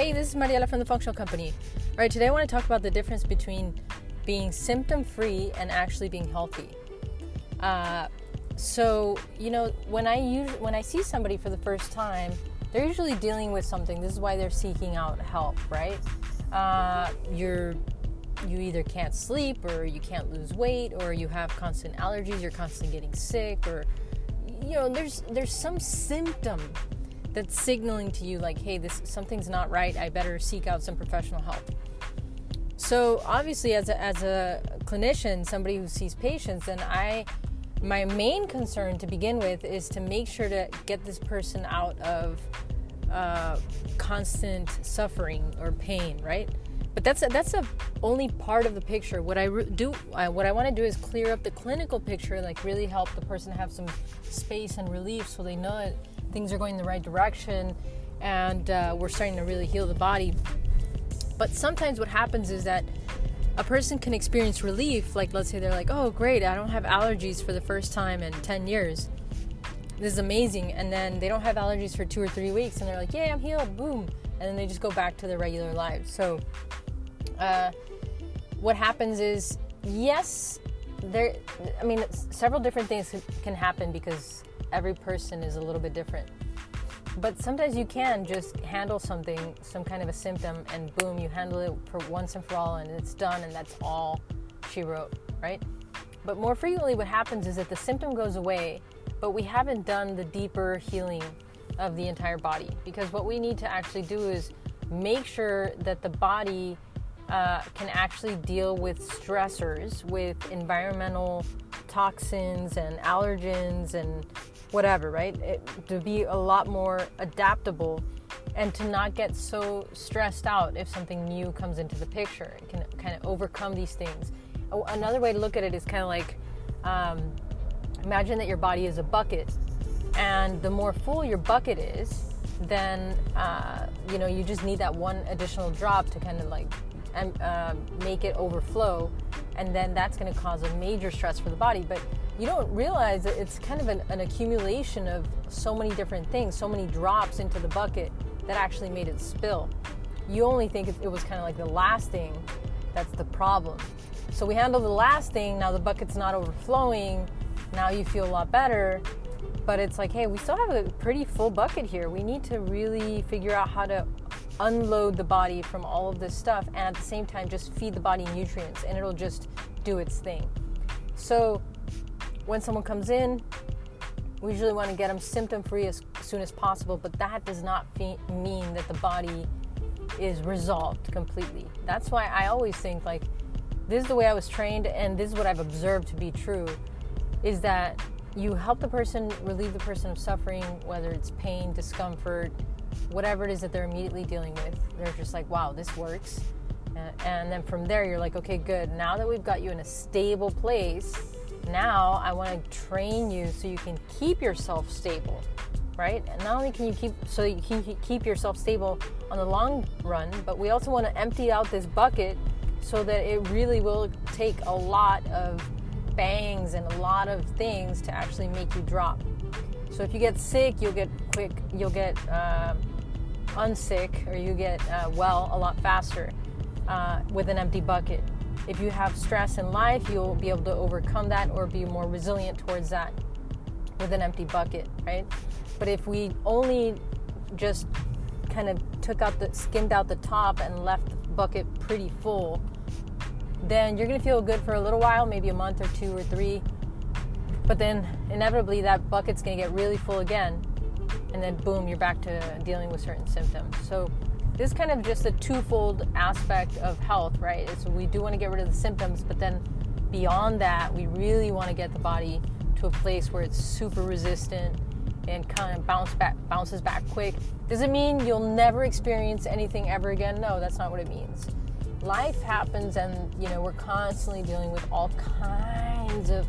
Hey, this is Mariela from the Functional Company. All right, today I want to talk about the difference between being symptom free and actually being healthy. Uh, so, you know, when I use, when I see somebody for the first time, they're usually dealing with something. This is why they're seeking out help, right? Uh, you're you either can't sleep or you can't lose weight or you have constant allergies, you're constantly getting sick or you know, there's there's some symptom that's signaling to you like hey this something's not right i better seek out some professional help. So obviously as a, as a clinician somebody who sees patients then i my main concern to begin with is to make sure to get this person out of uh, constant suffering or pain right? But that's a, that's a only part of the picture. What i re- do what i want to do is clear up the clinical picture like really help the person have some space and relief so they know it things are going in the right direction and uh, we're starting to really heal the body. But sometimes what happens is that a person can experience relief, like let's say they're like, oh, great, I don't have allergies for the first time in 10 years. This is amazing. And then they don't have allergies for two or three weeks and they're like, yeah, I'm healed, boom. And then they just go back to their regular lives. So, uh, what happens is, yes, there, I mean, several different things can happen because every person is a little bit different. But sometimes you can just handle something, some kind of a symptom, and boom, you handle it for once and for all, and it's done, and that's all she wrote, right? But more frequently, what happens is that the symptom goes away, but we haven't done the deeper healing of the entire body. Because what we need to actually do is make sure that the body uh, can actually deal with stressors, with environmental toxins and allergens and whatever, right? It, to be a lot more adaptable and to not get so stressed out if something new comes into the picture. It can kind of overcome these things. Another way to look at it is kind of like um, imagine that your body is a bucket, and the more full your bucket is, then uh, you know you just need that one additional drop to kind of like uh, make it overflow, and then that's going to cause a major stress for the body. But you don't realize that it's kind of an, an accumulation of so many different things, so many drops into the bucket that actually made it spill. You only think it, it was kind of like the last thing that's the problem. So we handle the last thing, now the bucket's not overflowing, now you feel a lot better. But it's like, hey, we still have a pretty full bucket here. We need to really figure out how to unload the body from all of this stuff and at the same time just feed the body nutrients and it'll just do its thing. So when someone comes in, we usually want to get them symptom free as soon as possible, but that does not fe- mean that the body is resolved completely. That's why I always think like this is the way I was trained and this is what I've observed to be true is that you help the person relieve the person of suffering, whether it's pain, discomfort, whatever it is that they're immediately dealing with. They're just like, wow, this works. And then from there, you're like, okay, good. Now that we've got you in a stable place, now I want to train you so you can keep yourself stable, right? And not only can you keep so you can keep yourself stable on the long run, but we also want to empty out this bucket so that it really will take a lot of bangs and a lot of things to actually make you drop. So if you get sick, you'll get quick, you'll get uh, unsick, or you get uh, well a lot faster uh, with an empty bucket. If you have stress in life, you'll be able to overcome that or be more resilient towards that with an empty bucket, right? But if we only just kind of took out the skimmed out the top and left the bucket pretty full, then you're gonna feel good for a little while, maybe a month or two or three. But then inevitably that bucket's gonna get really full again, and then boom, you're back to dealing with certain symptoms. So this is kind of just a twofold aspect of health, right? So we do want to get rid of the symptoms, but then beyond that, we really want to get the body to a place where it's super resistant and kind of bounce back, bounces back quick. Does it mean you'll never experience anything ever again? No, that's not what it means. Life happens, and you know we're constantly dealing with all kinds of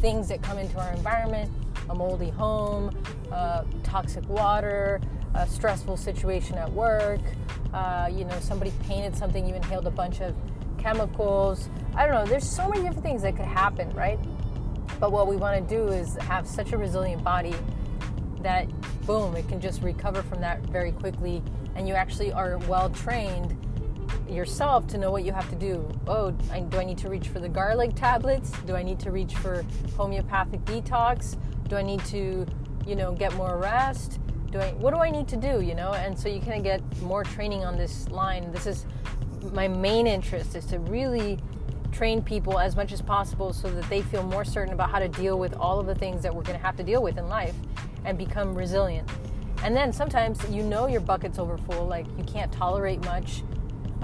things that come into our environment: a moldy home, uh, toxic water, a stressful situation at work, uh, you know, somebody painted something, you inhaled a bunch of chemicals. I don't know, there's so many different things that could happen, right? But what we want to do is have such a resilient body that, boom, it can just recover from that very quickly and you actually are well trained yourself to know what you have to do. Oh, do I need to reach for the garlic tablets? Do I need to reach for homeopathic detox? Do I need to, you know, get more rest? Do I what do I need to do, you know? And so you kind of get more training on this line. This is my main interest is to really train people as much as possible so that they feel more certain about how to deal with all of the things that we're going to have to deal with in life and become resilient. And then sometimes you know your bucket's overfull, like you can't tolerate much.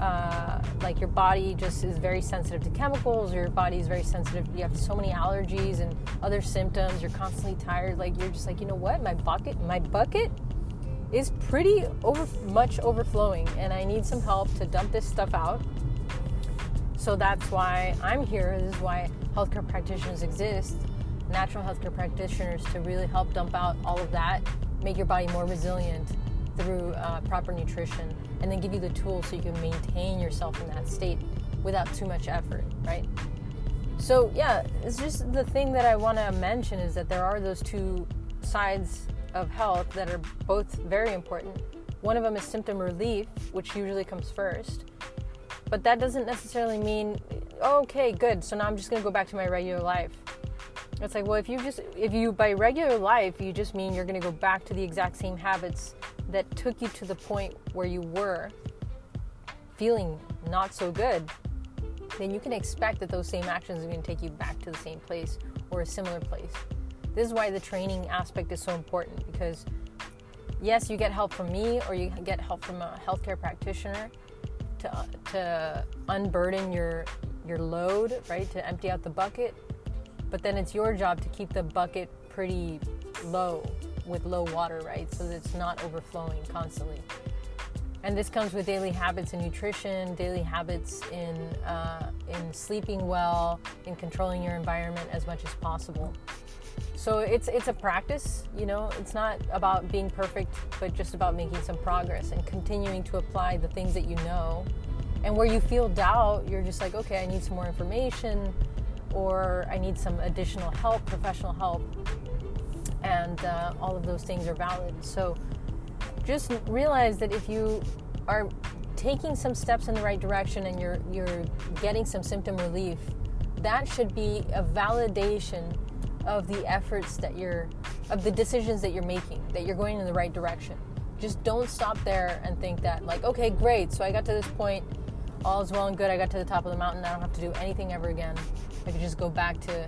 Uh, like your body just is very sensitive to chemicals, your body is very sensitive. You have so many allergies and other symptoms. You're constantly tired. Like you're just like, you know what? My bucket, my bucket is pretty over much overflowing, and I need some help to dump this stuff out. So that's why I'm here. This is why healthcare practitioners exist, natural healthcare practitioners, to really help dump out all of that, make your body more resilient through uh, proper nutrition, and then give you the tools so you can maintain yourself in that state without too much effort, right? So, yeah, it's just the thing that I want to mention is that there are those two sides of health that are both very important. One of them is symptom relief, which usually comes first. But that doesn't necessarily mean, okay, good, so now I'm just going to go back to my regular life. It's like, well, if you just, if you, by regular life, you just mean you're going to go back to the exact same habits that took you to the point where you were feeling not so good, then you can expect that those same actions are going to take you back to the same place or a similar place. This is why the training aspect is so important because, yes, you get help from me or you get help from a healthcare practitioner to, to unburden your your load, right? To empty out the bucket. But then it's your job to keep the bucket pretty low with low water, right? So that it's not overflowing constantly. And this comes with daily habits in nutrition, daily habits in uh, in sleeping well, in controlling your environment as much as possible. So it's it's a practice, you know. It's not about being perfect, but just about making some progress and continuing to apply the things that you know and where you feel doubt, you're just like, okay, I need some more information or I need some additional help, professional help. And uh, all of those things are valid. So just realize that if you are taking some steps in the right direction and you're, you're getting some symptom relief, that should be a validation of the efforts that you're, of the decisions that you're making, that you're going in the right direction. Just don't stop there and think that, like, okay, great, so I got to this point all is well and good. I got to the top of the mountain. I don't have to do anything ever again. I could just go back to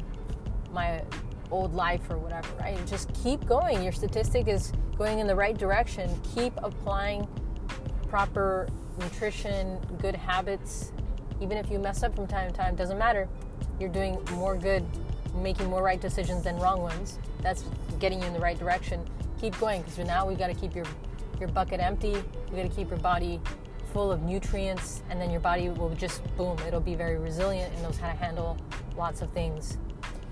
my old life or whatever, right? Just keep going. Your statistic is going in the right direction. Keep applying proper nutrition, good habits. Even if you mess up from time to time, doesn't matter. You're doing more good, making more right decisions than wrong ones. That's getting you in the right direction. Keep going because now we got to keep your your bucket empty. We got to keep your body full of nutrients, and then your body will just boom, it'll be very resilient and knows how to handle lots of things.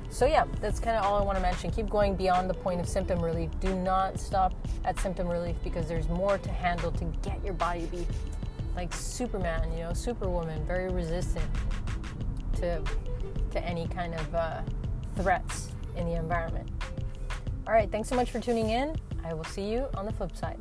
So, yeah, that's kind of all I want to mention. Keep going beyond the point of symptom relief. Do not stop at symptom relief because there's more to handle to get your body to be like Superman, you know, Superwoman, very resistant to, to any kind of uh, threats in the environment. All right, thanks so much for tuning in. I will see you on the flip side.